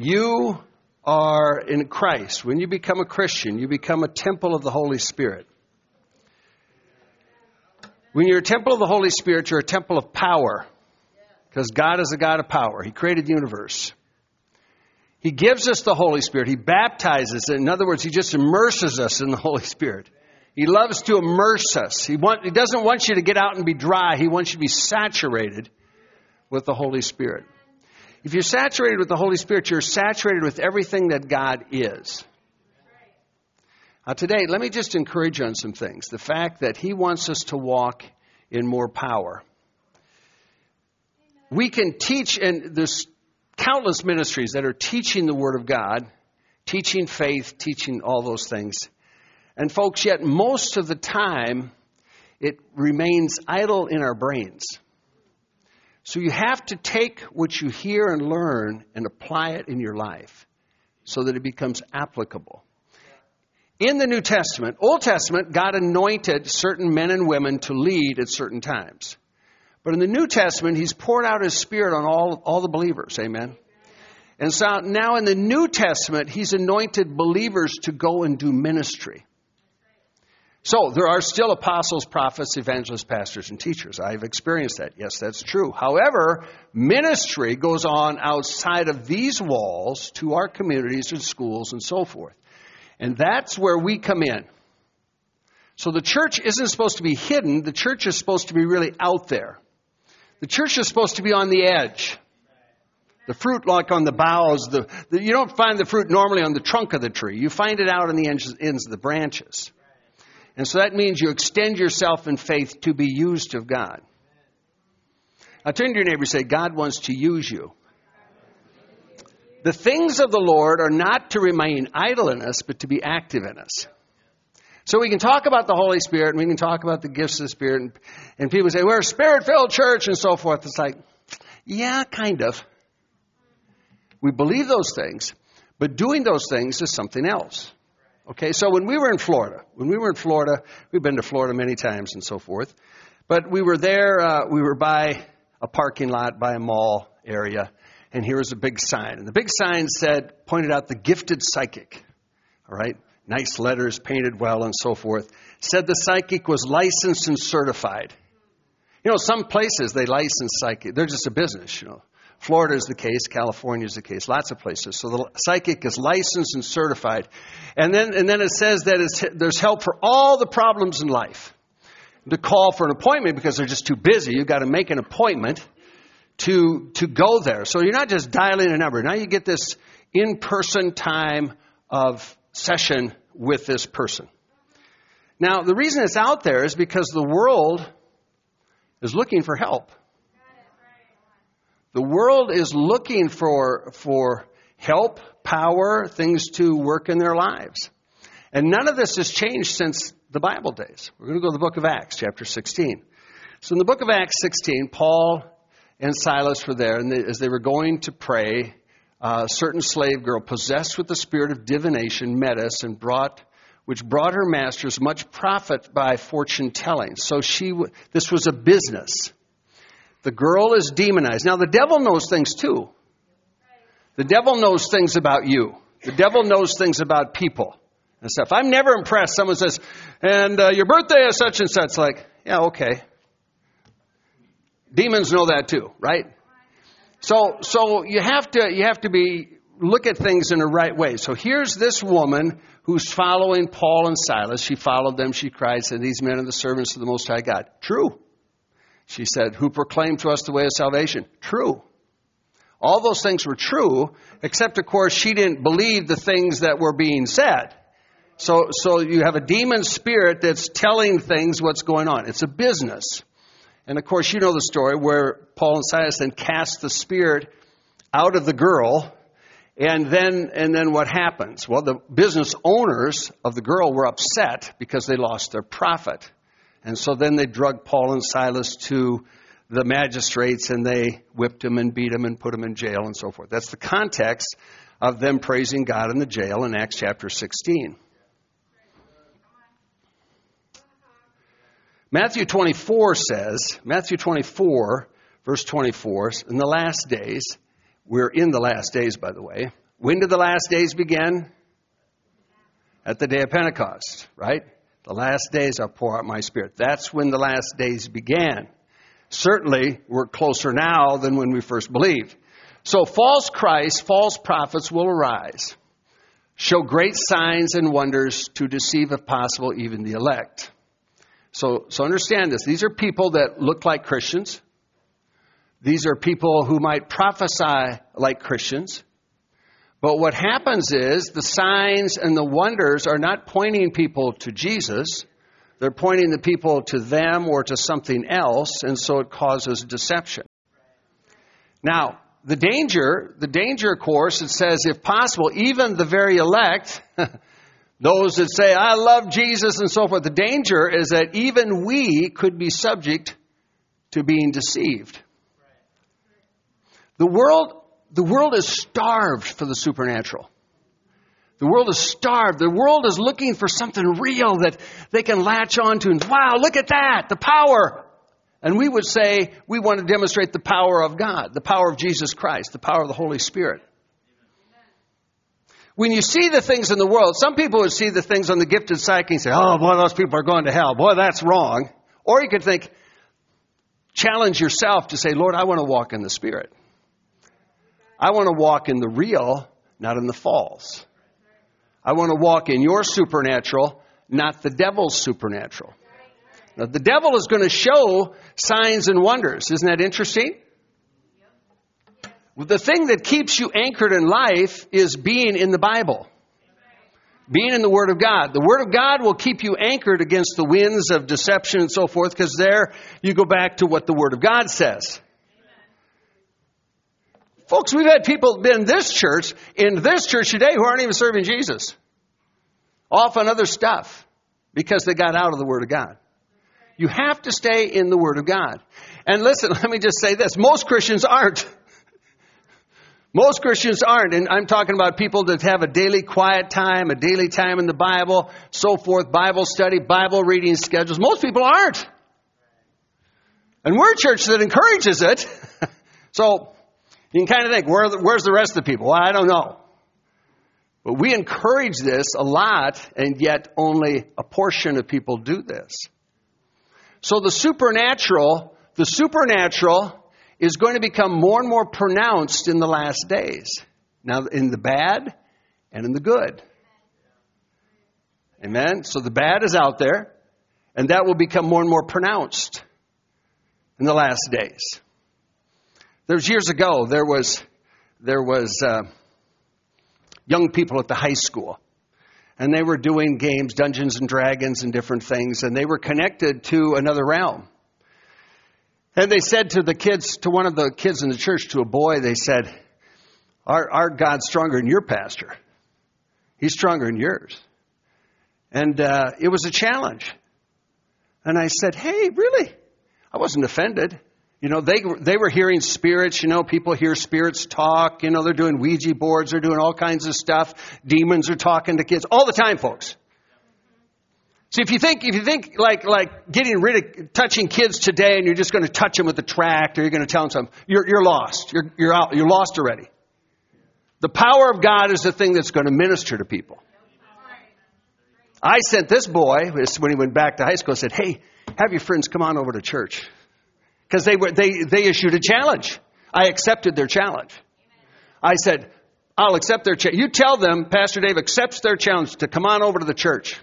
You are in Christ. When you become a Christian, you become a temple of the Holy Spirit. When you're a temple of the Holy Spirit, you're a temple of power. Because God is a God of power. He created the universe. He gives us the Holy Spirit. He baptizes. It. In other words, He just immerses us in the Holy Spirit. He loves to immerse us. He, want, he doesn't want you to get out and be dry. He wants you to be saturated with the Holy Spirit. If you're saturated with the Holy Spirit, you're saturated with everything that God is. Now, today, let me just encourage you on some things. The fact that He wants us to walk in more power. We can teach, and there's countless ministries that are teaching the Word of God, teaching faith, teaching all those things. And, folks, yet most of the time, it remains idle in our brains. So you have to take what you hear and learn and apply it in your life so that it becomes applicable. In the New Testament, Old Testament, God anointed certain men and women to lead at certain times. But in the New Testament, He's poured out His Spirit on all, all the believers. Amen. And so now in the New Testament, He's anointed believers to go and do ministry. So there are still apostles, prophets, evangelists, pastors, and teachers. I've experienced that. Yes, that's true. However, ministry goes on outside of these walls to our communities and schools and so forth. And that's where we come in. So the church isn't supposed to be hidden. The church is supposed to be really out there. The church is supposed to be on the edge. The fruit like on the boughs. The, the, you don't find the fruit normally on the trunk of the tree. You find it out on the ends, ends of the branches. And so that means you extend yourself in faith to be used of God. Now turn to your neighbor and say, God wants to use you. The things of the Lord are not to remain idle in us, but to be active in us. So we can talk about the Holy Spirit and we can talk about the gifts of the Spirit, and, and people say, we're a spirit filled church and so forth. It's like, yeah, kind of. We believe those things, but doing those things is something else. Okay, so when we were in Florida, when we were in Florida, we've been to Florida many times and so forth, but we were there, uh, we were by a parking lot, by a mall area, and here was a big sign. And the big sign said, pointed out the gifted psychic. All right, nice letters, painted well, and so forth. Said the psychic was licensed and certified. You know, some places they license psychic, they're just a business, you know. Florida is the case, California is the case, lots of places. So the psychic is licensed and certified. And then, and then it says that there's help for all the problems in life. To call for an appointment because they're just too busy, you've got to make an appointment to, to go there. So you're not just dialing a number. Now you get this in person time of session with this person. Now, the reason it's out there is because the world is looking for help. The world is looking for, for help, power, things to work in their lives. And none of this has changed since the Bible days. We're going to go to the book of Acts, chapter 16. So in the book of Acts 16, Paul and Silas were there, and they, as they were going to pray, a certain slave girl possessed with the spirit of divination met us and brought which brought her masters much profit by fortune telling. So she, this was a business. The girl is demonized. Now, the devil knows things too. The devil knows things about you. The devil knows things about people and stuff. I'm never impressed. Someone says, and uh, your birthday is such and such. Like, yeah, okay. Demons know that too, right? So, so you have to, you have to be, look at things in the right way. So here's this woman who's following Paul and Silas. She followed them. She cried, said, these men are the servants of the Most High God. True. She said, Who proclaimed to us the way of salvation? True. All those things were true, except, of course, she didn't believe the things that were being said. So, so you have a demon spirit that's telling things what's going on. It's a business. And of course, you know the story where Paul and Silas then cast the spirit out of the girl. And then, and then what happens? Well, the business owners of the girl were upset because they lost their profit. And so then they drugged Paul and Silas to the magistrates and they whipped him and beat him and put him in jail and so forth. That's the context of them praising God in the jail in Acts chapter 16. Matthew 24 says, Matthew 24, verse 24, in the last days, we're in the last days, by the way. When did the last days begin? At the day of Pentecost, right? The last days I'll pour out my spirit. That's when the last days began. Certainly, we're closer now than when we first believed. So false Christs, false prophets will arise, show great signs and wonders to deceive, if possible, even the elect. So, so understand this. These are people that look like Christians. These are people who might prophesy like Christians. But what happens is the signs and the wonders are not pointing people to Jesus. They're pointing the people to them or to something else, and so it causes deception. Now, the danger, the danger, of course, it says, if possible, even the very elect Those that say, I love Jesus and so forth, the danger is that even we could be subject to being deceived. The world, the world is starved for the supernatural. The world is starved. The world is looking for something real that they can latch onto and, wow, look at that, the power. And we would say we want to demonstrate the power of God, the power of Jesus Christ, the power of the Holy Spirit when you see the things in the world, some people would see the things on the gifted psyche and say, oh, boy, those people are going to hell. Boy, that's wrong. Or you could think, challenge yourself to say, Lord, I want to walk in the Spirit. I want to walk in the real, not in the false. I want to walk in your supernatural, not the devil's supernatural. Now, the devil is going to show signs and wonders. Isn't that interesting? The thing that keeps you anchored in life is being in the Bible. Being in the Word of God. The Word of God will keep you anchored against the winds of deception and so forth, because there you go back to what the Word of God says. Folks, we've had people in this church, in this church today, who aren't even serving Jesus. Off on other stuff because they got out of the Word of God. You have to stay in the Word of God. And listen, let me just say this most Christians aren't. Most Christians aren't, and I'm talking about people that have a daily quiet time, a daily time in the Bible, so forth, Bible study, Bible reading schedules. Most people aren't. And we're a church that encourages it. so you can kind of think, where, where's the rest of the people? Well, I don't know. But we encourage this a lot, and yet only a portion of people do this. So the supernatural, the supernatural is going to become more and more pronounced in the last days. Now, in the bad and in the good. Amen? So the bad is out there, and that will become more and more pronounced in the last days. There was years ago, there was, there was uh, young people at the high school, and they were doing games, Dungeons and Dragons, and different things, and they were connected to another realm. And they said to the kids, to one of the kids in the church, to a boy, they said, Our, our God's stronger than your pastor. He's stronger than yours. And uh, it was a challenge. And I said, Hey, really? I wasn't offended. You know, they, they were hearing spirits. You know, people hear spirits talk. You know, they're doing Ouija boards. They're doing all kinds of stuff. Demons are talking to kids all the time, folks. See, if you think, if you think like, like getting rid of, touching kids today and you're just going to touch them with the tract or you're going to tell them something, you're, you're lost. You're, you're out. You're lost already. The power of God is the thing that's going to minister to people. I sent this boy, when he went back to high school, said, hey, have your friends come on over to church. Because they, were, they, they issued a challenge. I accepted their challenge. I said, I'll accept their challenge. You tell them, Pastor Dave accepts their challenge to come on over to the church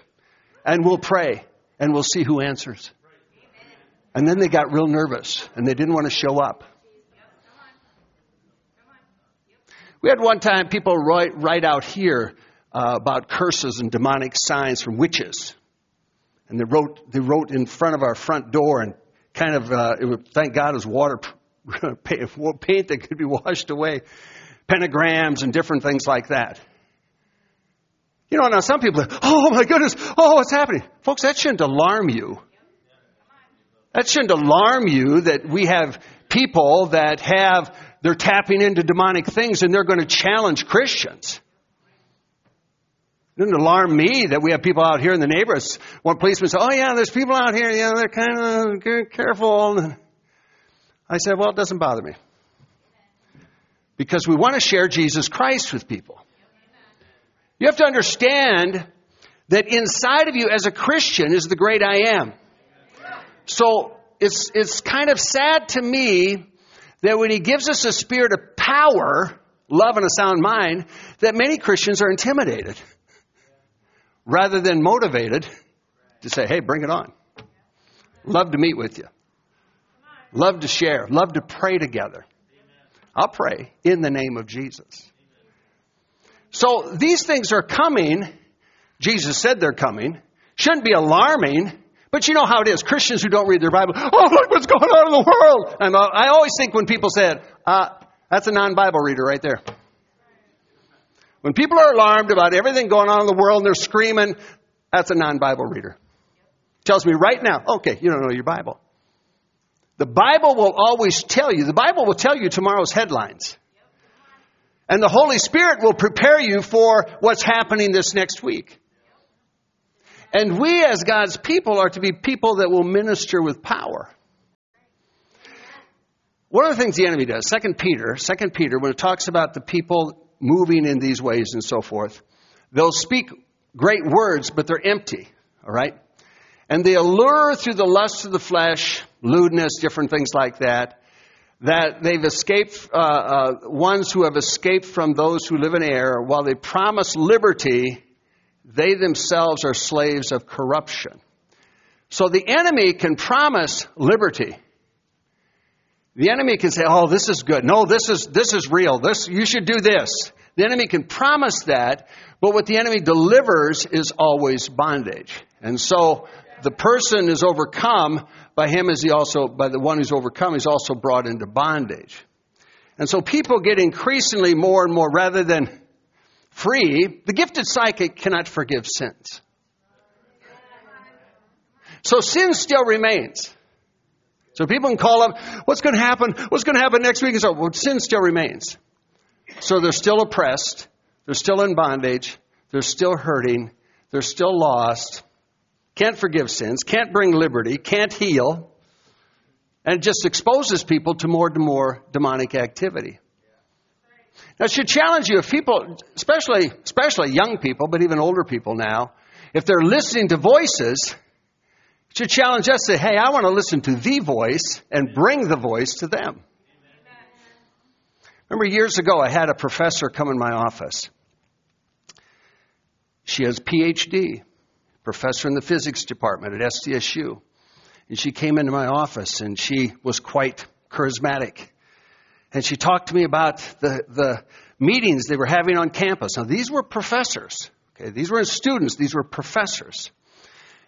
and we'll pray and we'll see who answers. And then they got real nervous and they didn't want to show up. We had one time people write, write out here uh, about curses and demonic signs from witches. And they wrote, they wrote in front of our front door and kind of, uh, would, thank God it was water paint that could be washed away, pentagrams and different things like that. You know, now some people are, oh my goodness, oh, what's happening? Folks, that shouldn't alarm you. That shouldn't alarm you that we have people that have, they're tapping into demonic things and they're going to challenge Christians. It doesn't alarm me that we have people out here in the neighborhoods. One policeman said, oh yeah, there's people out here, yeah, they're kind of careful. I said, well, it doesn't bother me. Because we want to share Jesus Christ with people. You have to understand that inside of you as a Christian is the great I am. So it's, it's kind of sad to me that when he gives us a spirit of power, love, and a sound mind, that many Christians are intimidated rather than motivated to say, hey, bring it on. Love to meet with you. Love to share. Love to pray together. I'll pray in the name of Jesus. So these things are coming. Jesus said they're coming. Shouldn't be alarming. But you know how it is. Christians who don't read their Bible, oh, look what's going on in the world. Uh, I always think when people say it, uh, that's a non-Bible reader right there. When people are alarmed about everything going on in the world and they're screaming, that's a non-Bible reader. Tells me right now, okay, you don't know your Bible. The Bible will always tell you, the Bible will tell you tomorrow's headlines. And the Holy Spirit will prepare you for what's happening this next week. And we as God's people are to be people that will minister with power. One of the things the enemy does, Second Peter, Second Peter, when it talks about the people moving in these ways and so forth, they'll speak great words, but they're empty. All right? And they allure through the lust of the flesh, lewdness, different things like that, that they've escaped, uh, uh, ones who have escaped from those who live in error, while they promise liberty, they themselves are slaves of corruption. So the enemy can promise liberty. The enemy can say, "Oh, this is good. No, this is this is real. This you should do this." The enemy can promise that, but what the enemy delivers is always bondage. And so the person is overcome by him as he also by the one who's overcome he's also brought into bondage. And so people get increasingly more and more rather than free, the gifted psychic cannot forgive sins. So sin still remains. So people can call up, what's going to happen? What's going to happen next week? And so, well, sin still remains. So they're still oppressed. They're still in bondage. They're still hurting. They're still lost. Can't forgive sins. Can't bring liberty. Can't heal. And just exposes people to more and more demonic activity. Now, it should challenge you if people, especially, especially young people, but even older people now, if they're listening to voices, it should challenge us to say, hey, I want to listen to the voice and bring the voice to them. Remember years ago, I had a professor come in my office. She has PhD, professor in the physics department at SDSU. And she came into my office and she was quite charismatic. And she talked to me about the, the meetings they were having on campus. Now, these were professors. Okay, these weren't students, these were professors.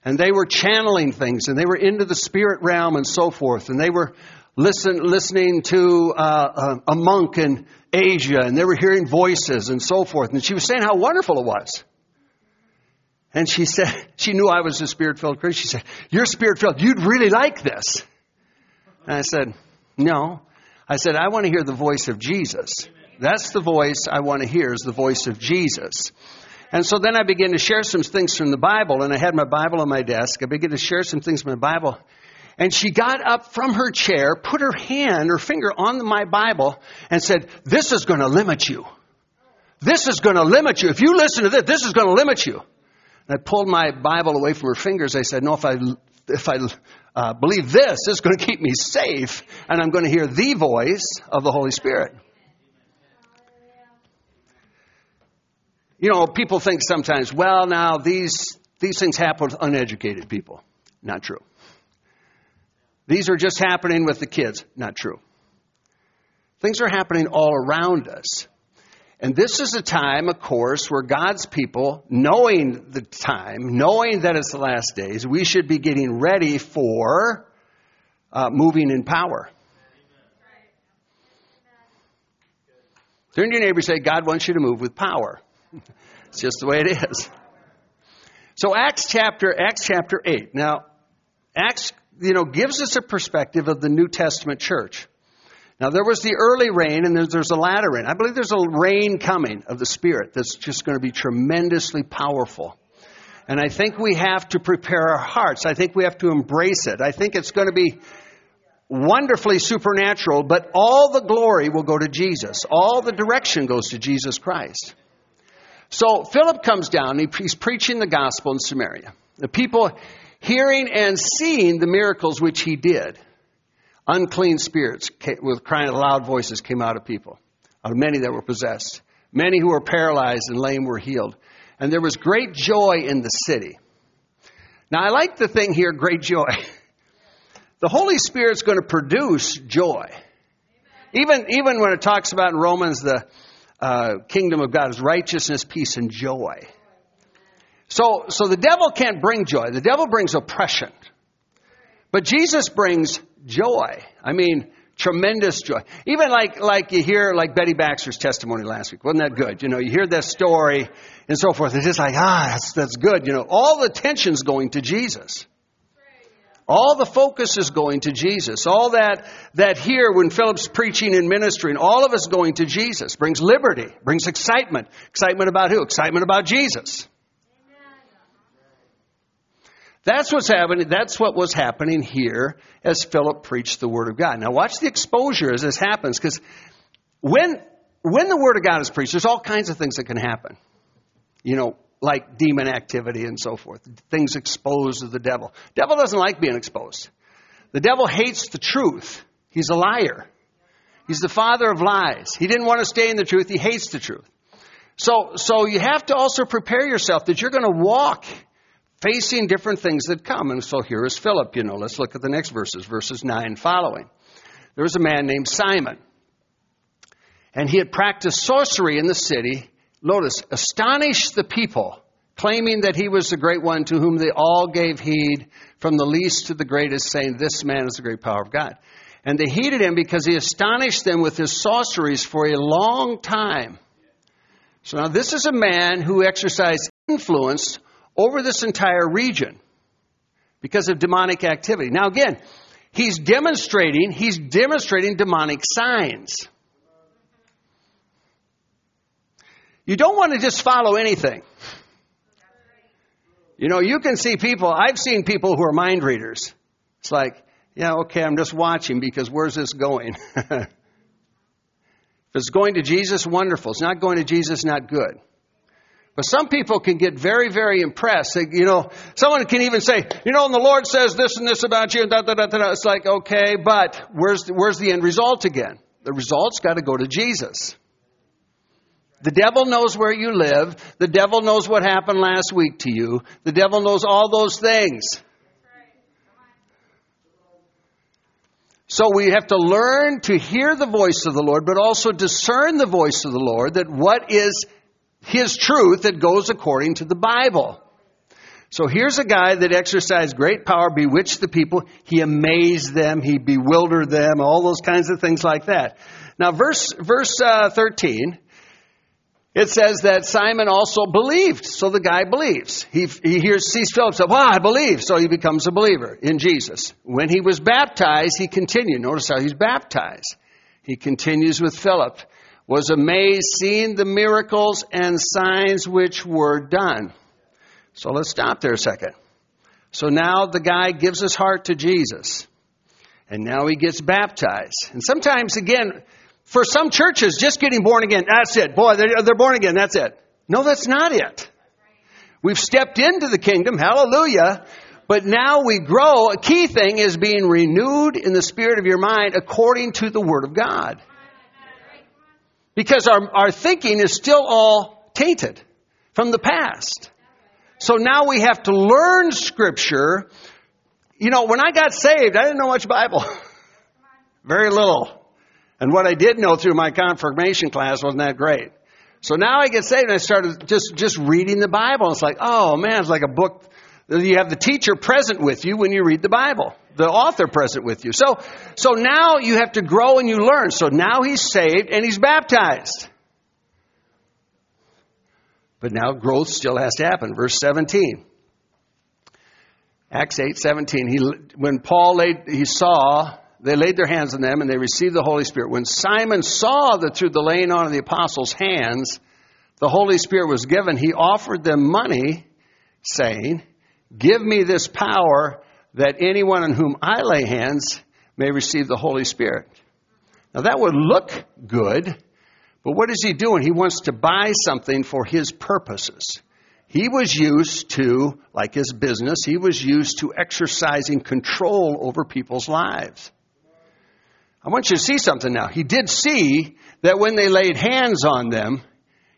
And they were channeling things, and they were into the spirit realm and so forth. And they were listen, listening to uh, a, monk in Asia, and they were hearing voices and so forth. And she was saying how wonderful it was. And she said, she knew I was a spirit filled Christian. She said, You're spirit filled. You'd really like this. And I said, No. I said, I want to hear the voice of Jesus. That's the voice I want to hear is the voice of Jesus. And so then I began to share some things from the Bible, and I had my Bible on my desk. I began to share some things from the Bible. And she got up from her chair, put her hand, her finger on my Bible, and said, This is going to limit you. This is going to limit you. If you listen to this, this is going to limit you. And I pulled my Bible away from her fingers. I said, No, if I, if I uh, believe this, this is going to keep me safe, and I'm going to hear the voice of the Holy Spirit. You know, people think sometimes, well, now these, these things happen with uneducated people. Not true. These are just happening with the kids. Not true. Things are happening all around us. And this is a time, of course, where God's people, knowing the time, knowing that it's the last days, we should be getting ready for uh, moving in power. Turn to your neighbor and say, God wants you to move with power. it's just the way it is. So Acts chapter, Acts chapter 8. Now, Acts, you know, gives us a perspective of the New Testament church. Now, there was the early rain and there's, there's a latter rain. I believe there's a rain coming of the Spirit that's just going to be tremendously powerful. And I think we have to prepare our hearts. I think we have to embrace it. I think it's going to be wonderfully supernatural, but all the glory will go to Jesus. All the direction goes to Jesus Christ. So Philip comes down, and he's preaching the gospel in Samaria. The people hearing and seeing the miracles which he did. Unclean spirits with crying loud voices came out of people, out of many that were possessed. Many who were paralyzed and lame were healed. And there was great joy in the city. Now I like the thing here, great joy. The Holy Spirit's going to produce joy. Even, even when it talks about in Romans the uh, kingdom of God is righteousness, peace, and joy. So, so the devil can't bring joy. The devil brings oppression. But Jesus brings joy. I mean, tremendous joy. Even like, like you hear, like Betty Baxter's testimony last week. Wasn't that good? You know, you hear that story and so forth. It's just like, ah, that's, that's good. You know, all the tension's going to Jesus. All the focus is going to Jesus. All that, that here when Philip's preaching and ministering, all of us going to Jesus brings liberty, brings excitement. Excitement about who? Excitement about Jesus. That's what's happening. That's what was happening here as Philip preached the Word of God. Now watch the exposure as this happens, because when, when the Word of God is preached, there's all kinds of things that can happen. You know, like demon activity and so forth. Things exposed to the devil. Devil doesn't like being exposed. The devil hates the truth. He's a liar. He's the father of lies. He didn't want to stay in the truth. He hates the truth. So, so you have to also prepare yourself that you're going to walk facing different things that come. And so here is Philip, you know. Let's look at the next verses, verses 9 following. There was a man named Simon. And he had practiced sorcery in the city notice, astonished the people, claiming that he was the great one to whom they all gave heed, from the least to the greatest, saying, This man is the great power of God. And they heeded him because he astonished them with his sorceries for a long time. So now this is a man who exercised influence over this entire region because of demonic activity. Now again, he's demonstrating, he's demonstrating demonic signs. You don't want to just follow anything. You know, you can see people, I've seen people who are mind readers. It's like, yeah, okay, I'm just watching because where's this going? if it's going to Jesus, wonderful. It's not going to Jesus, not good. But some people can get very, very impressed. They, you know, someone can even say, you know, and the Lord says this and this about you, and da da da da. It's like, okay, but where's the, where's the end result again? The result's got to go to Jesus. The devil knows where you live. The devil knows what happened last week to you. The devil knows all those things. So we have to learn to hear the voice of the Lord, but also discern the voice of the Lord, that what is His truth that goes according to the Bible. So here's a guy that exercised great power, bewitched the people. He amazed them. He bewildered them. All those kinds of things like that. Now verse, verse uh, 13 it says that Simon also believed. So the guy believes. He, he hears, sees Philip say, wow, I believe. So he becomes a believer in Jesus. When he was baptized, he continued. Notice how he's baptized. He continues with Philip. Was amazed seeing the miracles and signs which were done. So let's stop there a second. So now the guy gives his heart to Jesus. And now he gets baptized. And sometimes, again, for some churches, just getting born again, that's it. Boy, they're, they're born again, that's it. No, that's not it. We've stepped into the kingdom, hallelujah, but now we grow. A key thing is being renewed in the spirit of your mind according to the Word of God. Because our, our thinking is still all tainted from the past. So now we have to learn Scripture. You know, when I got saved, I didn't know much Bible. Very little. And what I did know through my confirmation class wasn't that great. So now I get saved and I started just, just reading the Bible. It's like, oh man, it's like a book. You have the teacher present with you when you read the Bible, the author present with you. So, so now you have to grow and you learn. So now he's saved and he's baptized. But now growth still has to happen. Verse 17. Acts 8, 17. He, when Paul laid, he saw, they laid their hands on them and they received the Holy Spirit. When Simon saw that through the laying on of the apostles' hands, the Holy Spirit was given, he offered them money, saying, Give me this power that anyone on whom I lay hands may receive the Holy Spirit. Now that would look good, but what is he doing? He wants to buy something for his purposes. He was used to, like his business, he was used to exercising control over people's lives. I want you to see something now. He did see that when they laid hands on them,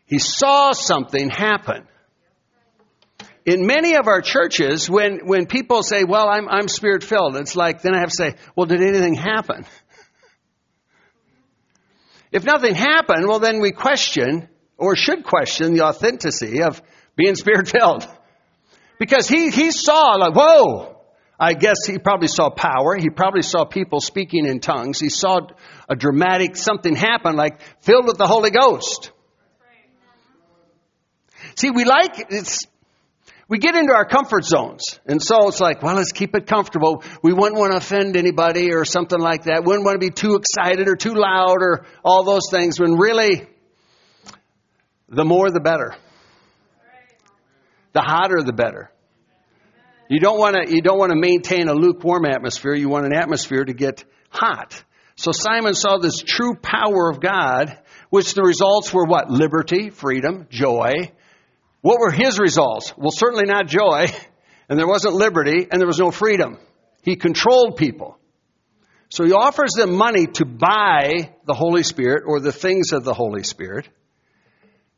he saw something happen. In many of our churches, when, when people say, well, I'm, I'm spirit filled, it's like, then I have to say, well, did anything happen? If nothing happened, well, then we question, or should question, the authenticity of being spirit filled. Because he, he saw, like, whoa! I guess he probably saw power. He probably saw people speaking in tongues. He saw a dramatic something happen, like filled with the Holy Ghost. See, we like, it's, we get into our comfort zones. And so it's like, well, let's keep it comfortable. We wouldn't want to offend anybody or something like that. Wouldn't want to be too excited or too loud or all those things when really, the more the better. The hotter the better. You don't want to, you don't want to maintain a lukewarm atmosphere. You want an atmosphere to get hot. So Simon saw this true power of God, which the results were what? Liberty, freedom, joy. What were his results? Well, certainly not joy, and there wasn't liberty, and there was no freedom. He controlled people. So he offers them money to buy the Holy Spirit or the things of the Holy Spirit.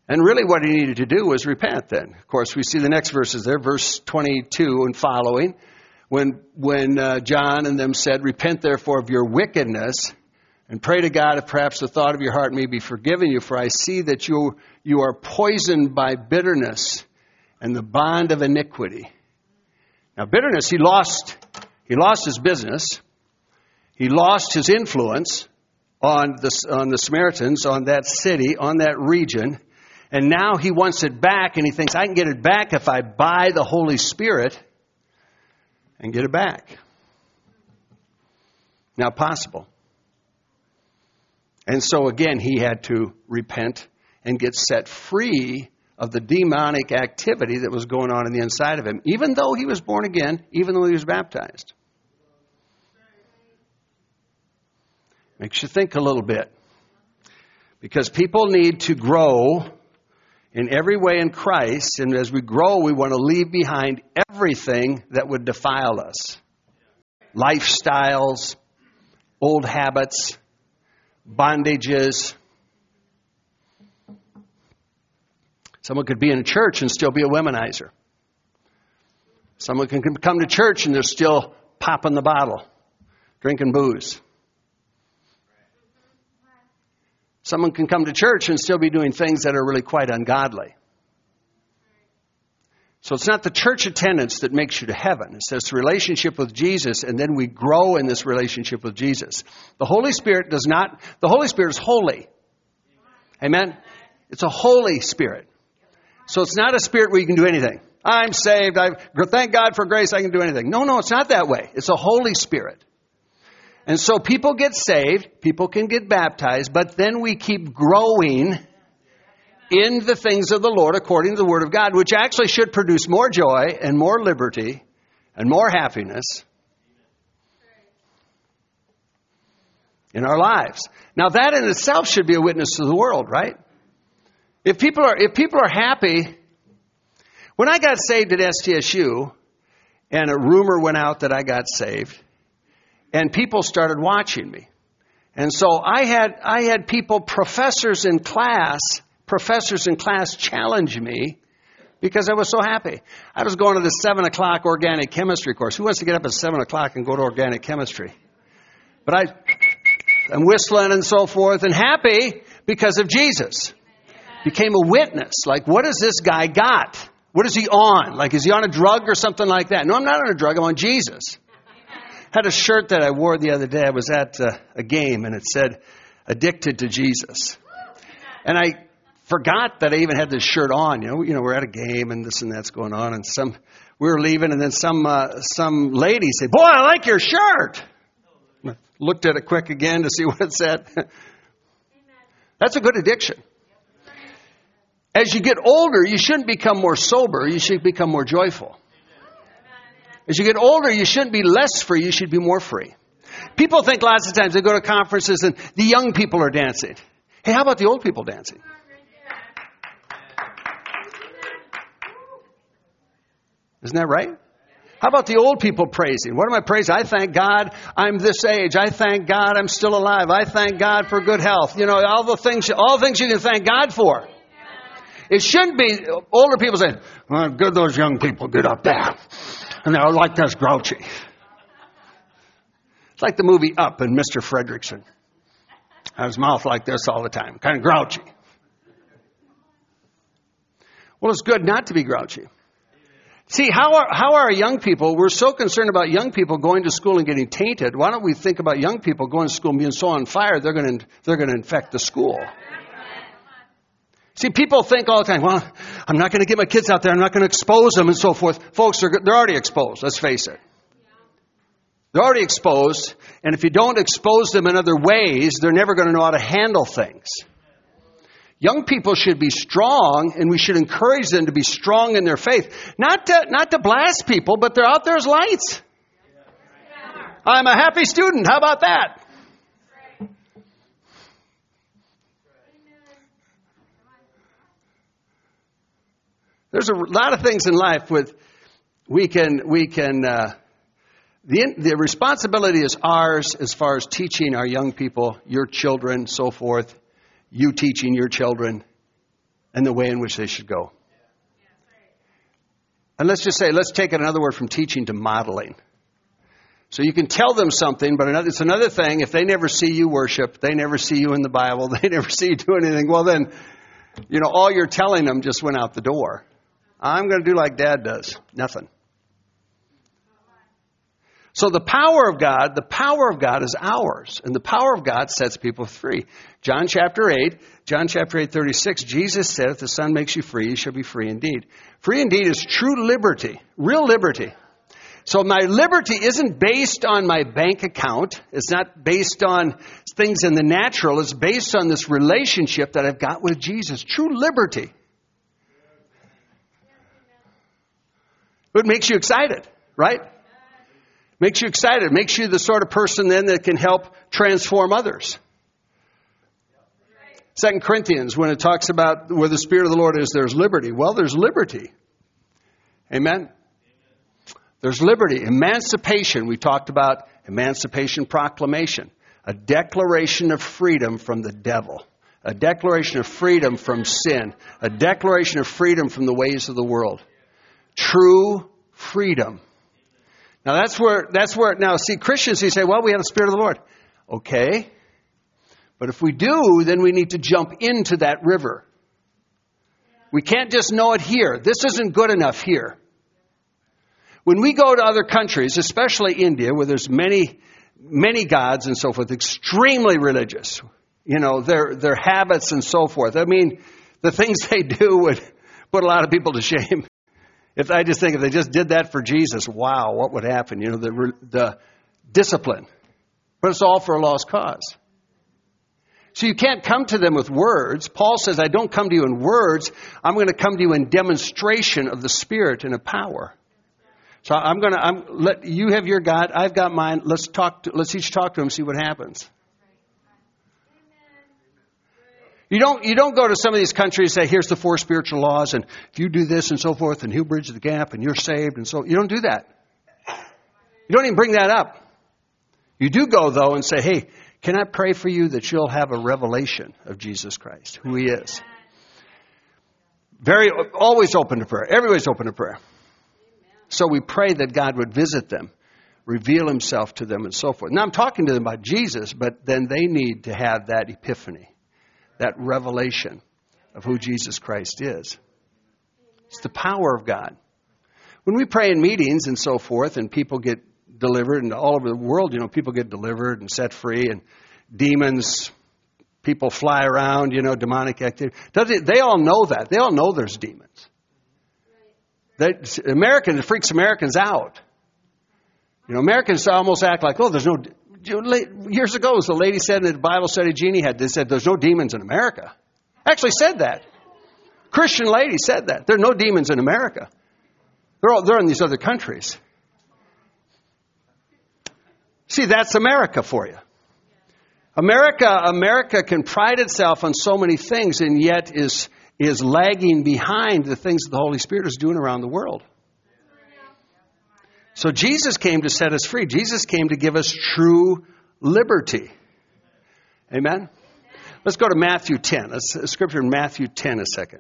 And really, what he needed to do was repent then. Of course, we see the next verses there, verse 22 and following, when, when uh, John and them said, Repent therefore of your wickedness, and pray to God if perhaps the thought of your heart may be forgiven you, for I see that you, you are poisoned by bitterness and the bond of iniquity. Now, bitterness, he lost, he lost his business, he lost his influence on the, on the Samaritans, on that city, on that region. And now he wants it back, and he thinks, I can get it back if I buy the Holy Spirit and get it back. Now, possible. And so again, he had to repent and get set free of the demonic activity that was going on in the inside of him, even though he was born again, even though he was baptized. Makes you think a little bit. Because people need to grow in every way in Christ, and as we grow, we want to leave behind everything that would defile us lifestyles, old habits, bondages. Someone could be in a church and still be a womanizer. Someone can come to church and they're still popping the bottle, drinking booze. Someone can come to church and still be doing things that are really quite ungodly. So it's not the church attendance that makes you to heaven. It's this relationship with Jesus, and then we grow in this relationship with Jesus. The Holy Spirit does not, the Holy Spirit is holy. Amen? It's a Holy Spirit. So it's not a spirit where you can do anything. I'm saved. I thank God for grace. I can do anything. No, no, it's not that way. It's a Holy Spirit. And so people get saved, people can get baptized, but then we keep growing in the things of the Lord according to the Word of God, which actually should produce more joy and more liberty and more happiness in our lives. Now that in itself should be a witness to the world, right? If people are, if people are happy, when I got saved at SDSU, and a rumor went out that I got saved, and people started watching me. And so I had, I had people, professors in class, professors in class challenge me because I was so happy. I was going to the 7 o'clock organic chemistry course. Who wants to get up at 7 o'clock and go to organic chemistry? But I, I'm whistling and so forth and happy because of Jesus. Became a witness. Like, what has this guy got? What is he on? Like, is he on a drug or something like that? No, I'm not on a drug. I'm on Jesus. Had a shirt that I wore the other day. I was at uh, a game and it said, addicted to Jesus. And I forgot that I even had this shirt on. You know, you know, we're at a game and this and that's going on, and some we were leaving, and then some uh, some lady said, "Boy, I like your shirt." Looked at it quick again to see what it said. that's a good addiction. As you get older, you shouldn't become more sober. You should become more joyful. As you get older, you shouldn't be less free. You should be more free. People think lots of times they go to conferences and the young people are dancing. Hey, how about the old people dancing? Isn't that right? How about the old people praising? What am I praising? I thank God I'm this age. I thank God I'm still alive. I thank God for good health. You know, all the things, all the things you can thank God for. It shouldn't be older people saying, well, good those young people get up there. And they're like this grouchy. It's like the movie Up and Mr. Fredricksen. Had his mouth like this all the time, kind of grouchy. Well, it's good not to be grouchy. See, how are, how are young people, we're so concerned about young people going to school and getting tainted. Why don't we think about young people going to school and being so on fire, they're going to, they're going to infect the school. See, people think all the time, well, I'm not going to get my kids out there, I'm not going to expose them and so forth. Folks, they're, they're already exposed, let's face it. They're already exposed, and if you don't expose them in other ways, they're never going to know how to handle things. Young people should be strong, and we should encourage them to be strong in their faith. Not to, not to blast people, but they're out there as lights. I'm a happy student. How about that? There's a lot of things in life with we can we can uh, the the responsibility is ours as far as teaching our young people, your children, so forth you teaching your children and the way in which they should go. And let's just say, let's take it another word from teaching to modeling. So you can tell them something, but it's another thing if they never see you worship, they never see you in the Bible, they never see you do anything, well then, you know, all you're telling them just went out the door. I'm going to do like dad does. Nothing. So the power of God, the power of God is ours, and the power of God sets people free. John chapter 8, John chapter 8, 36, Jesus said, if the Son makes you free, you shall be free indeed. Free indeed is true liberty, real liberty. So my liberty isn't based on my bank account. It's not based on things in the natural. It's based on this relationship that I've got with Jesus. True liberty. It makes you excited, right? Makes you excited. Makes you the sort of person then that can help transform others. Second Corinthians, when it talks about where the Spirit of the Lord is, there's liberty. Well, there's liberty. Amen. There's liberty. Emancipation. We talked about emancipation proclamation. A declaration of freedom from the devil. A declaration of freedom from sin. A declaration of freedom from the ways of the world. True freedom. Now that's where, that's where, now see, Christians, you say, well, we have the Spirit of the Lord. Okay. But if we do, then we need to jump into that river. We can't just know it here. This isn't good enough here. When we go to other countries, especially India, where there's many, many gods and so forth, extremely religious, you know, their, their habits and so forth. I mean, the things they do would put a lot of people to shame. If I just think if they just did that for Jesus, wow, what would happen? You know, the, the discipline. But it's all for a lost cause. So you can't come to them with words. Paul says, I don't come to you in words. I'm going to come to you in demonstration of the Spirit and of power. So I'm going to, I'm, let you have your God, I've got mine. Let's talk, to, let's each talk to him, see what happens. You don't, you don't go to some of these countries and say, here's the four spiritual laws, and if you do this and so forth, and he'll bridge the gap, and you're saved, and so, you don't do that. You don't even bring that up. You do go, though, and say, hey, can I pray for you that you'll have a revelation of Jesus Christ, who he is? Very, always open to prayer. Everybody's open to prayer. So we pray that God would visit them, reveal himself to them, and so forth. Now I'm talking to them about Jesus, but then they need to have that epiphany that revelation of who Jesus Christ is. It's the power of God. When we pray in meetings and so forth, and people get delivered, and all over the world, you know, people get delivered and set free, and demons, people fly around, you know, demonic activity. They all know that. They all know there's demons. They, Americans, it freaks Americans out. You know, Americans almost act like, oh, there's no. Years ago, as the lady said in the Bible study Jeannie had, they said, there's no demons in America. Actually said that. Christian lady said that. There are no demons in America. They're, all, they're in these other countries. See, that's America for you. America, America can pride itself on so many things and yet is, is lagging behind the things that the Holy Spirit is doing around the world. So Jesus came to set us free. Jesus came to give us true liberty. Amen? Let's go to Matthew 10. Let's scripture in Matthew 10 a second.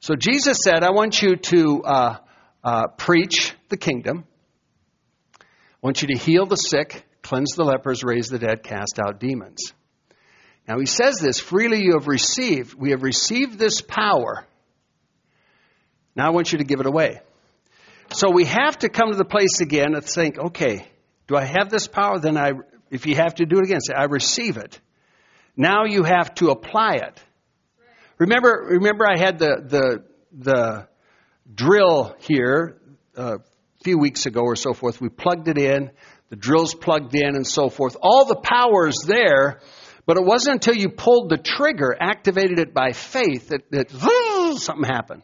So Jesus said, I want you to uh, uh, preach the kingdom. I want you to heal the sick, cleanse the lepers, raise the dead, cast out demons. Now he says this freely you have received. We have received this power. Now I want you to give it away. So we have to come to the place again and think, okay, do I have this power? Then I, if you have to do it again, say, I receive it. Now you have to apply it. Remember, remember I had the, the, the drill here uh, a few weeks ago or so forth. We plugged it in, the drill's plugged in and so forth. All the power is there, but it wasn't until you pulled the trigger, activated it by faith, that, that something happened.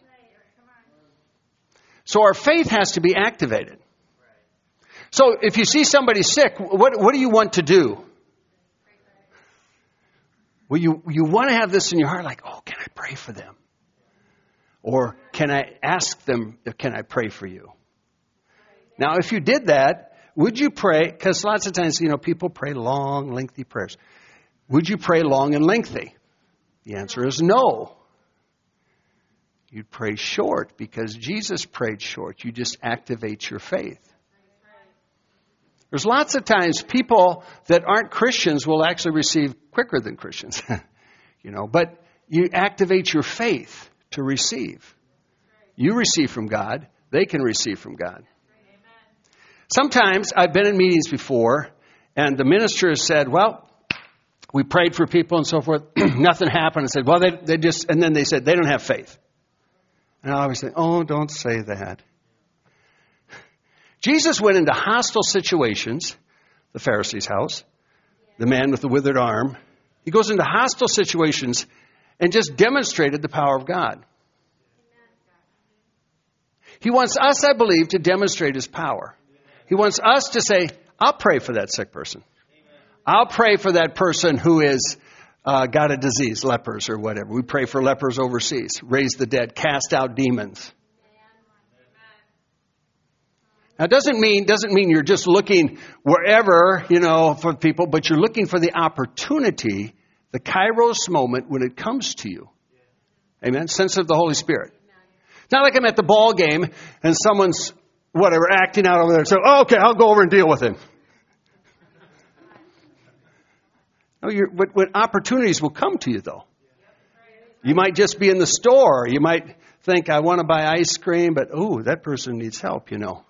So our faith has to be activated. So if you see somebody sick, what, what do you want to do? Well, you, you want to have this in your heart like, oh, can I pray for them? Or can I ask them, can I pray for you? Now, if you did that, would you pray? Because lots of times, you know, people pray long, lengthy prayers. Would you pray long and lengthy? The answer is no. You'd pray short because Jesus prayed short. You just activate your faith. There's lots of times people that aren't Christians will actually receive quicker than Christians. you know, but you activate your faith to receive. You receive from God, they can receive from God. Sometimes I've been in meetings before, and the minister has said, Well, we prayed for people and so forth. Nothing happened. I said, Well, they, they just, and then they said, They don't have faith. And I always say, Oh, don't say that. Jesus went into hostile situations, the Pharisee's house, the man with the withered arm. He goes into hostile situations and just demonstrated the power of God. He wants us, I believe, to demonstrate his power. He wants us to say, I'll pray for that sick person. I'll pray for that person who is uh, got a disease, lepers or whatever. We pray for lepers overseas, raise the dead, cast out demons. Now, doesn't mean doesn't mean you're just looking wherever you know for people, but you're looking for the opportunity the kairos moment when it comes to you. Amen? Sense of the Holy Spirit. It's not like I'm at the ball game and someone's, whatever, acting out over there. So, oh, okay, I'll go over and deal with him. Oh, no, but, but opportunities will come to you, though. You might just be in the store. You might think, I want to buy ice cream, but, oh, that person needs help, you know.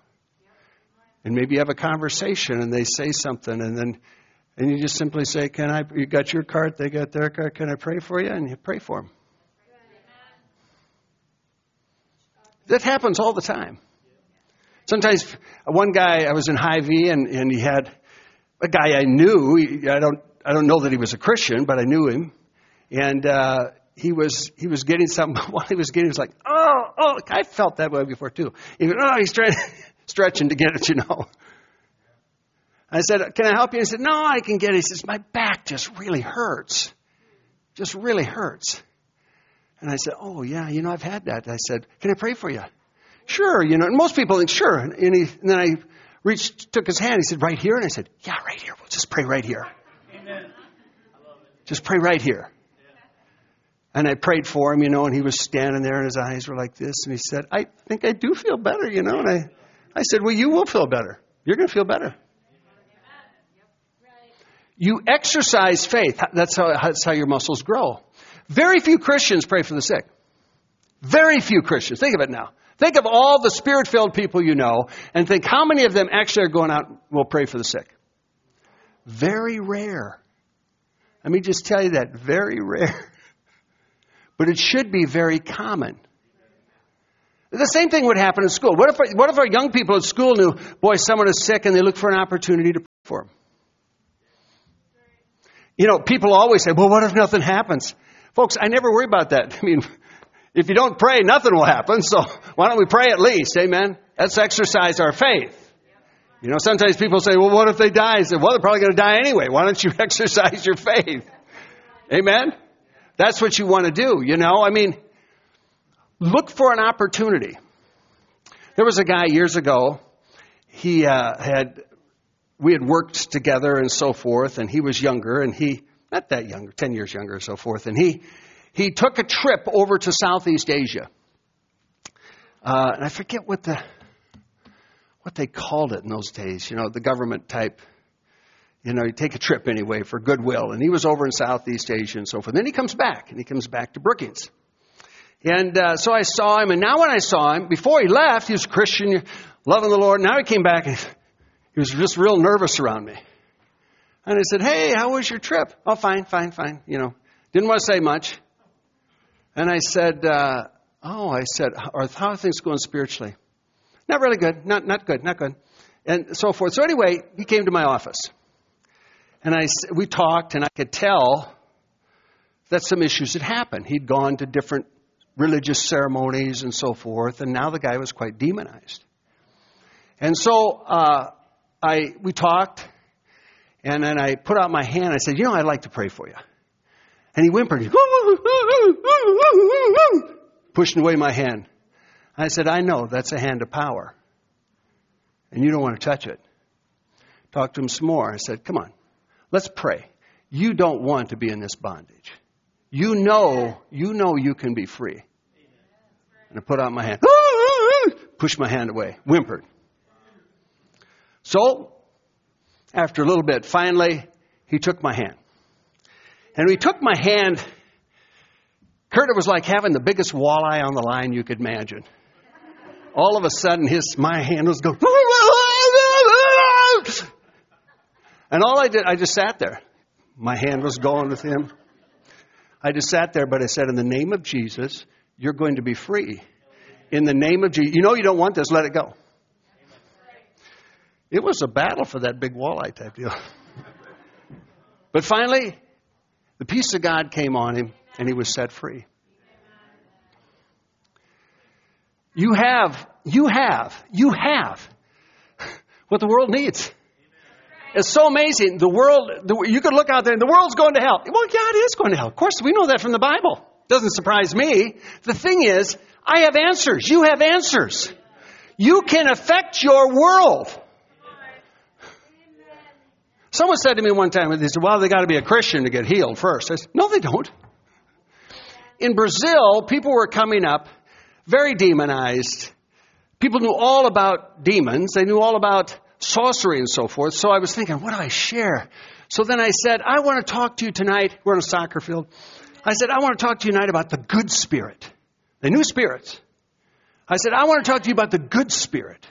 And maybe you have a conversation and they say something, and then and you just simply say, Can I, you got your cart, they got their cart. can I pray for you? And you pray for them. That happens all the time. Sometimes, one guy, I was in Hy-Vee, and, and he had a guy I knew. I don't, I don't know that he was a Christian, but I knew him. And, uh, he was, he was getting something, while he was getting, he was like, oh, oh, I felt that way before too. He went, oh, he's trying, stretching to get it, you know. I said, Can I help you? He said, No, I can get it. He says, My back just really hurts. Just really hurts. And I said, Oh, yeah, you know, I've had that. I said, Can I pray for you? Sure, you know, and most people think, Sure. And, he, and then I reached, took his hand. He said, Right here? And I said, Yeah, right here. We'll just pray right here. Just pray right here. And I prayed for him, you know, and he was standing there and his eyes were like this. And he said, I think I do feel better, you know. And I, I said, Well, you will feel better. You're going to feel better. You exercise faith. That's how, that's how your muscles grow. Very few Christians pray for the sick. Very few Christians. Think of it now. Think of all the spirit filled people you know and think how many of them actually are going out and will pray for the sick. Very rare. Let me just tell you that. Very rare. But it should be very common. The same thing would happen in school. What if, what if our young people at school knew, boy, someone is sick and they look for an opportunity to pray for them? You know, people always say, well, what if nothing happens? Folks, I never worry about that. I mean, if you don't pray, nothing will happen. So why don't we pray at least? Amen. Let's exercise our faith. You know, sometimes people say, well, what if they die? I well, they're probably going to die anyway. Why don't you exercise your faith? Amen. That's what you want to do. You know, I mean, look for an opportunity. There was a guy years ago. He uh, had we had worked together and so forth, and he was younger, and he not that younger, ten years younger, and so forth, and he he took a trip over to Southeast Asia. Uh, and I forget what the what they called it in those days. You know, the government type. You know, you take a trip anyway for goodwill. And he was over in Southeast Asia and so forth. And then he comes back, and he comes back to Brookings. And uh, so I saw him, and now when I saw him, before he left, he was Christian, loving the Lord. Now he came back, and he was just real nervous around me. And I said, Hey, how was your trip? Oh, fine, fine, fine. You know, didn't want to say much. And I said, uh, Oh, I said, how are things going spiritually? Not really good. Not, not good. Not good. And so forth. So anyway, he came to my office. And I, we talked, and I could tell that some issues had happened. He'd gone to different religious ceremonies and so forth, and now the guy was quite demonized. And so uh, I, we talked, and then I put out my hand. I said, "You know, I'd like to pray for you." And he whimpered, pushing away my hand. I said, "I know that's a hand of power, and you don't want to touch it." Talked to him some more. I said, "Come on, let's pray. You don't want to be in this bondage." You know, you know you can be free. And I put out my hand, pushed my hand away, whimpered. So, after a little bit, finally, he took my hand. And he took my hand. Kurt, it was like having the biggest walleye on the line you could imagine. All of a sudden, his my hand was going, and all I did, I just sat there. My hand was going with him. I just sat there, but I said, In the name of Jesus, you're going to be free. In the name of Jesus. You know you don't want this, let it go. It was a battle for that big walleye type deal. but finally, the peace of God came on him, and he was set free. You have, you have, you have what the world needs. It's so amazing. The world, the, you could look out there and the world's going to hell. Well, God is going to hell. Of course, we know that from the Bible. Doesn't surprise me. The thing is, I have answers. You have answers. You can affect your world. Someone said to me one time, they said, well, they got to be a Christian to get healed first. I said, no, they don't. In Brazil, people were coming up very demonized. People knew all about demons. They knew all about sorcery and so forth. So I was thinking, what do I share? So then I said, I want to talk to you tonight. We're on a soccer field. I said, I want to talk to you tonight about the good spirit. The new spirits. I said, I want to talk to you about the good spirit.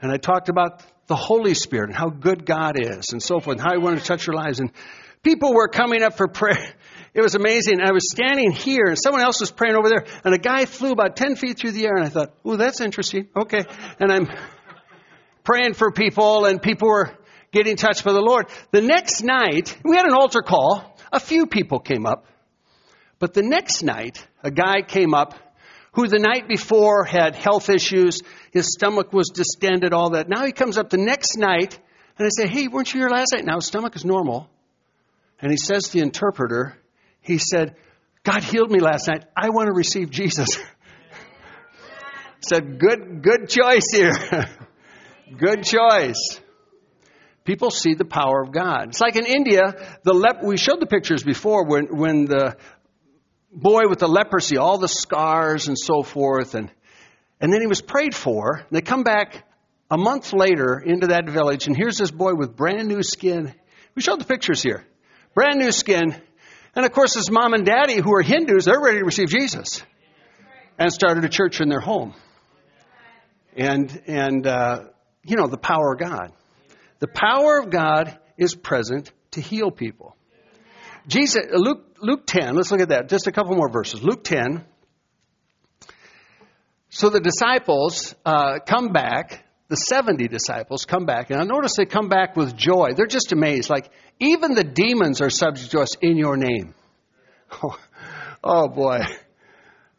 And I talked about the Holy Spirit and how good God is and so forth, and how He wanted to touch your lives. And people were coming up for prayer. It was amazing. I was standing here, and someone else was praying over there, and a guy flew about 10 feet through the air, and I thought, oh, that's interesting. Okay. And I'm praying for people and people were getting touched by the Lord. The next night, we had an altar call. A few people came up. But the next night, a guy came up who the night before had health issues. His stomach was distended, all that. Now he comes up the next night and I say, Hey, weren't you here last night? Now his stomach is normal. And he says to the interpreter, he said, God healed me last night. I want to receive Jesus. said, good, good choice here. Good choice. People see the power of God. It's like in India, the lep- we showed the pictures before when, when the boy with the leprosy, all the scars and so forth, and, and then he was prayed for. They come back a month later into that village, and here's this boy with brand new skin. We showed the pictures here. Brand new skin. And of course, his mom and daddy, who are Hindus, they're ready to receive Jesus and started a church in their home. And, and uh, you know, the power of God. The power of God is present to heal people. Jesus, Luke, Luke 10, let's look at that. Just a couple more verses. Luke 10. So the disciples uh, come back, the 70 disciples come back, and I notice they come back with joy. They're just amazed. Like, even the demons are subject to us in your name. Oh, oh boy.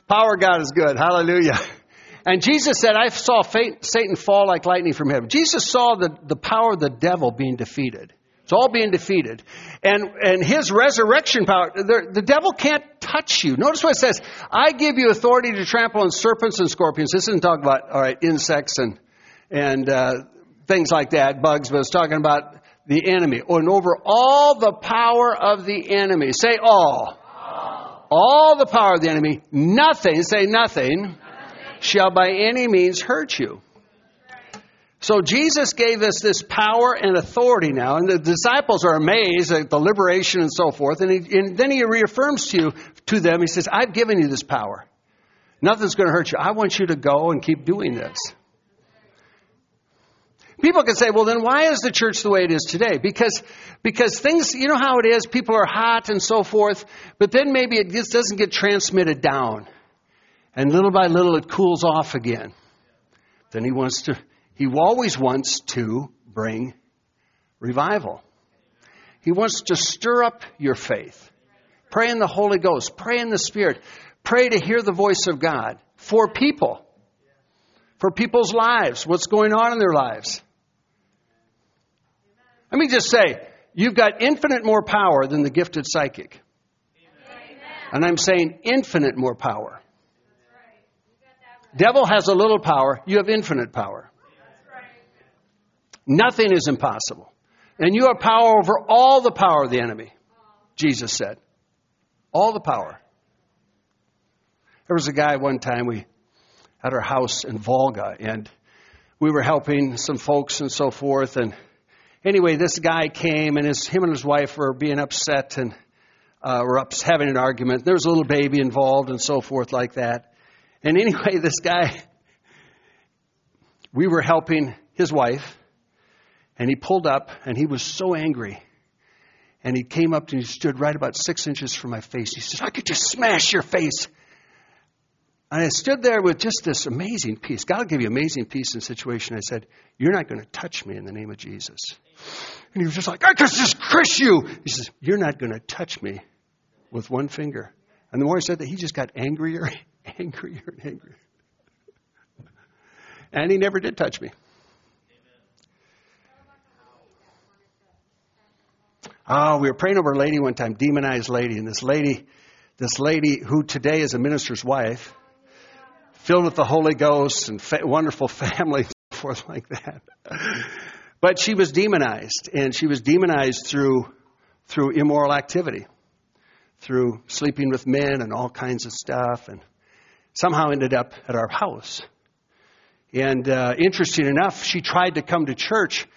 Power God is good. Hallelujah. And Jesus said, I saw Satan fall like lightning from heaven. Jesus saw the, the power of the devil being defeated. It's all being defeated. And, and his resurrection power, the, the devil can't touch you. Notice what it says. I give you authority to trample on serpents and scorpions. This isn't talking about, all right, insects and, and uh, things like that, bugs, it's talking about the enemy. And over all the power of the enemy. Say all. All, all the power of the enemy. Nothing, say nothing, nothing, shall by any means hurt you. So Jesus gave us this power and authority now, and the disciples are amazed at the liberation and so forth. And, he, and then he reaffirms to you, to them, he says, "I've given you this power. Nothing's going to hurt you. I want you to go and keep doing this." People can say, "Well, then why is the church the way it is today?" Because because things, you know how it is. People are hot and so forth, but then maybe it just doesn't get transmitted down, and little by little it cools off again. Then he wants to he always wants to bring revival. He wants to stir up your faith. Pray in the Holy Ghost. Pray in the Spirit. Pray to hear the voice of God for people, for people's lives, what's going on in their lives. Let me just say, you've got infinite more power than the gifted psychic. And I'm saying infinite more power. Devil has a little power, you have infinite power. Nothing is impossible. And you have power over all the power of the enemy, Jesus said. All the power. There was a guy one time we at our house in Volga, and we were helping some folks and so forth. And anyway, this guy came, and his him and his wife were being upset and uh, were ups, having an argument. There was a little baby involved and so forth like that. And anyway, this guy, we were helping his wife, and he pulled up, and he was so angry. And he came up and he stood right about six inches from my face. He said, I could just smash your face. And I stood there with just this amazing peace. God will give you amazing peace in a situation. I said, You're not going to touch me in the name of Jesus. And he was just like, I could just crush you. He says, You're not going to touch me with one finger. And the more he said that, he just got angrier, angrier, and angrier. And he never did touch me. Oh, we were praying over a lady one time, demonized lady, and this lady, this lady who today is a minister's wife, filled with the Holy Ghost and fa- wonderful family, and so forth like that. But she was demonized, and she was demonized through through immoral activity, through sleeping with men and all kinds of stuff, and somehow ended up at our house. And uh, interesting enough, she tried to come to church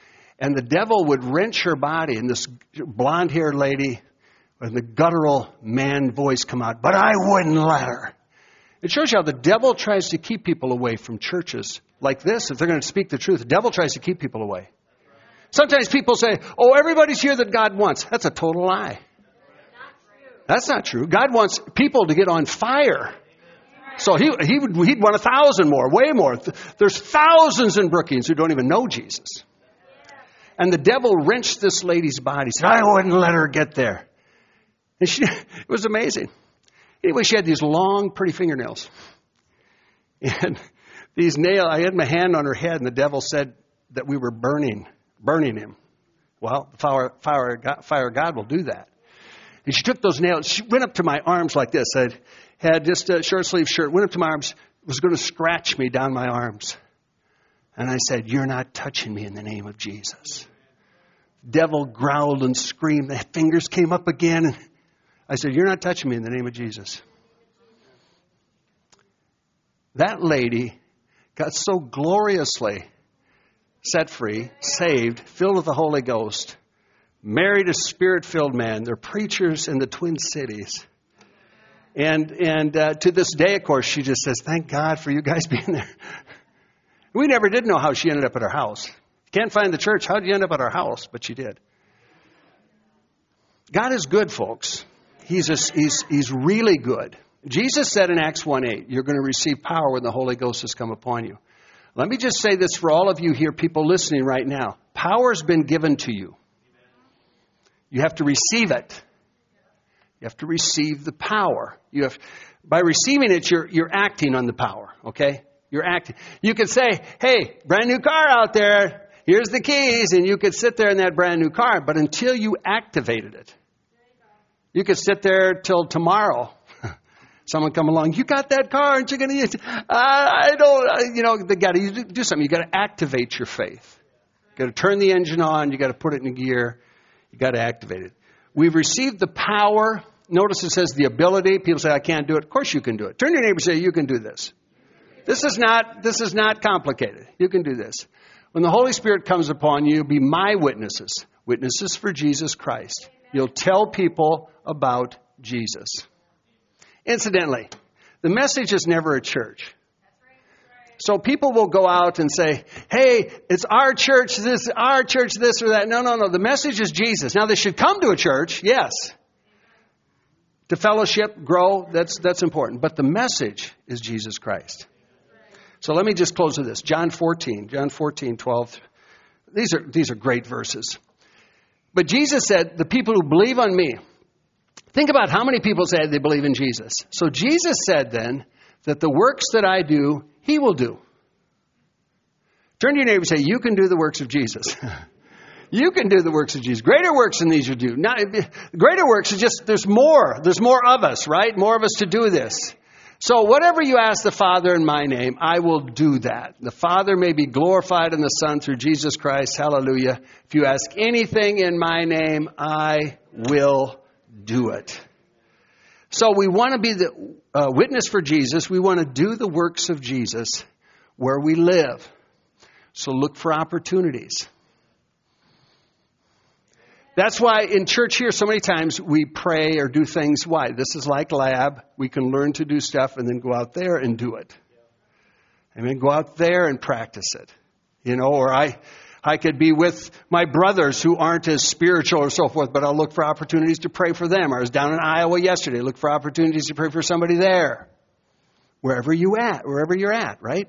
and the devil would wrench her body, and this blonde haired lady with the guttural man voice come out, but I wouldn't let her. It shows you how the devil tries to keep people away from churches like this. If they're going to speak the truth, the devil tries to keep people away. Sometimes people say, oh, everybody's here that God wants. That's a total lie. That's not true. God wants people to get on fire. So he, he would, he'd want a thousand more, way more. There's thousands in Brookings who don't even know Jesus. And the devil wrenched this lady's body. He said, I wouldn't let her get there. And she, it was amazing. Anyway, she had these long, pretty fingernails. And these nails, I had my hand on her head, and the devil said that we were burning, burning him. Well, the fire, fire, fire of God will do that. And she took those nails, she went up to my arms like this. I had just a short sleeve shirt, went up to my arms, was going to scratch me down my arms. And I said, You're not touching me in the name of Jesus. Devil growled and screamed. The fingers came up again. And I said, You're not touching me in the name of Jesus. That lady got so gloriously set free, saved, filled with the Holy Ghost, married a spirit filled man. They're preachers in the Twin Cities. And, and uh, to this day, of course, she just says, Thank God for you guys being there. we never did know how she ended up at our house. Can't find the church. How did you end up at our house? But she did. God is good, folks. He's, a, he's, he's really good. Jesus said in Acts 1 8, You're going to receive power when the Holy Ghost has come upon you. Let me just say this for all of you here, people listening right now. Power's been given to you. You have to receive it. You have to receive the power. You have, by receiving it, you're, you're acting on the power, okay? You're acting. You could say, hey, brand new car out there. Here's the keys. And you could sit there in that brand new car. But until you activated it, you could sit there till tomorrow. Someone come along, you got that car, aren't you going to use it? I don't, uh, you know, they got to do something. You got to activate your faith. You got to turn the engine on. You got to put it in gear. You got to activate it. We've received the power. Notice it says the ability. People say, I can't do it. Of course you can do it. Turn to your neighbor and say, you can do this. This is not, this is not complicated. You can do this. When the Holy Spirit comes upon you, be my witnesses. Witnesses for Jesus Christ. You'll tell people about Jesus. Incidentally, the message is never a church. So people will go out and say, hey, it's our church, this, our church, this or that. No, no, no. The message is Jesus. Now they should come to a church, yes. To fellowship, grow, that's, that's important. But the message is Jesus Christ. So let me just close with this. John 14, John 14, 12. These are, these are great verses. But Jesus said, the people who believe on me, think about how many people say they believe in Jesus. So Jesus said then that the works that I do, he will do. Turn to your neighbor and say, You can do the works of Jesus. you can do the works of Jesus. Greater works than these you do. Not, greater works is just, there's more. There's more of us, right? More of us to do this. So whatever you ask the Father in my name, I will do that. The Father may be glorified in the Son through Jesus Christ. Hallelujah. If you ask anything in my name, I will do it. So we want to be the uh, witness for Jesus. We want to do the works of Jesus where we live. So look for opportunities. That's why in church here, so many times we pray or do things. Why? This is like lab. We can learn to do stuff and then go out there and do it. I mean, go out there and practice it. You know, or I, I could be with my brothers who aren't as spiritual or so forth, but I'll look for opportunities to pray for them. I was down in Iowa yesterday. Look for opportunities to pray for somebody there. Wherever you at, wherever you're at, right?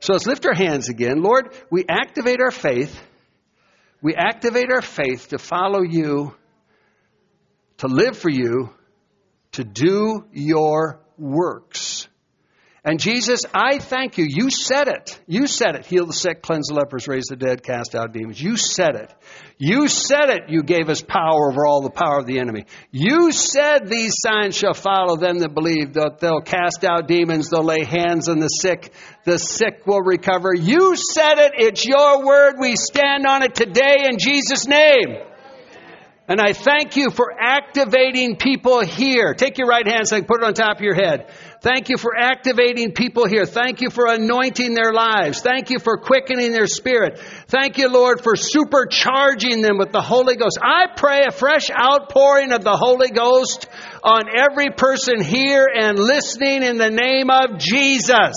So let's lift our hands again. Lord, we activate our faith. We activate our faith to follow you, to live for you, to do your works. And Jesus, I thank you. You said it. You said it. Heal the sick, cleanse the lepers, raise the dead, cast out demons. You said it. You said it. You gave us power over all the power of the enemy. You said these signs shall follow them that believe. That they'll cast out demons. They'll lay hands on the sick. The sick will recover. You said it. It's your word. We stand on it today in Jesus' name. And I thank you for activating people here. Take your right hand and put it on top of your head. Thank you for activating people here. Thank you for anointing their lives. Thank you for quickening their spirit. Thank you, Lord, for supercharging them with the Holy Ghost. I pray a fresh outpouring of the Holy Ghost on every person here and listening in the name of Jesus.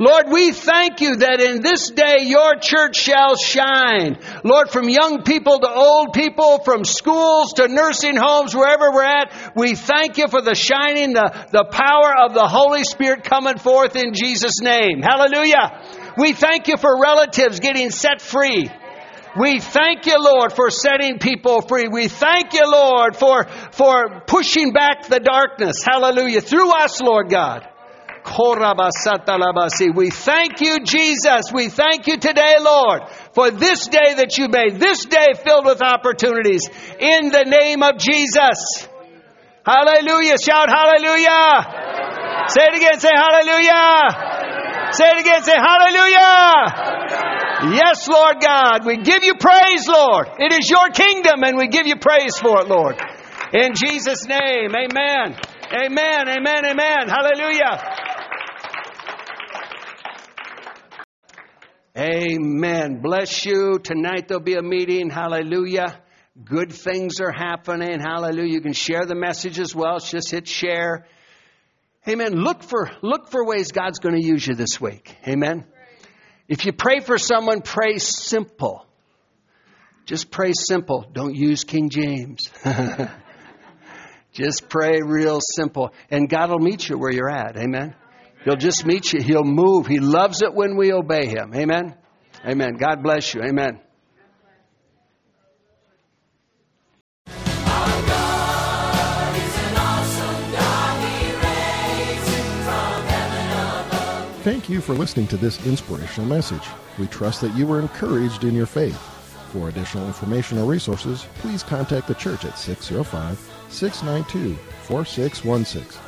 Lord, we thank you that in this day your church shall shine. Lord, from young people to old people, from schools to nursing homes, wherever we're at, we thank you for the shining, the, the power of the Holy Spirit coming forth in Jesus' name. Hallelujah. We thank you for relatives getting set free. We thank you, Lord, for setting people free. We thank you, Lord, for, for pushing back the darkness. Hallelujah. Through us, Lord God. We thank you, Jesus. We thank you today, Lord, for this day that you made, this day filled with opportunities. In the name of Jesus. Hallelujah. Shout hallelujah. Say it again. Say hallelujah. Say it again. Say hallelujah. Yes, Lord God. We give you praise, Lord. It is your kingdom and we give you praise for it, Lord. In Jesus' name. Amen. Amen. Amen. Amen. Hallelujah. Amen. Bless you. Tonight there'll be a meeting. Hallelujah. Good things are happening. Hallelujah. You can share the message as well. Just hit share. Amen. Look for, look for ways God's going to use you this week. Amen. If you pray for someone, pray simple. Just pray simple. Don't use King James. just pray real simple. And God will meet you where you're at. Amen. He'll just meet you. He'll move. He loves it when we obey Him. Amen. Amen. God bless you. Amen. Thank you for listening to this inspirational message. We trust that you were encouraged in your faith. For additional information or resources, please contact the church at 605 692 4616.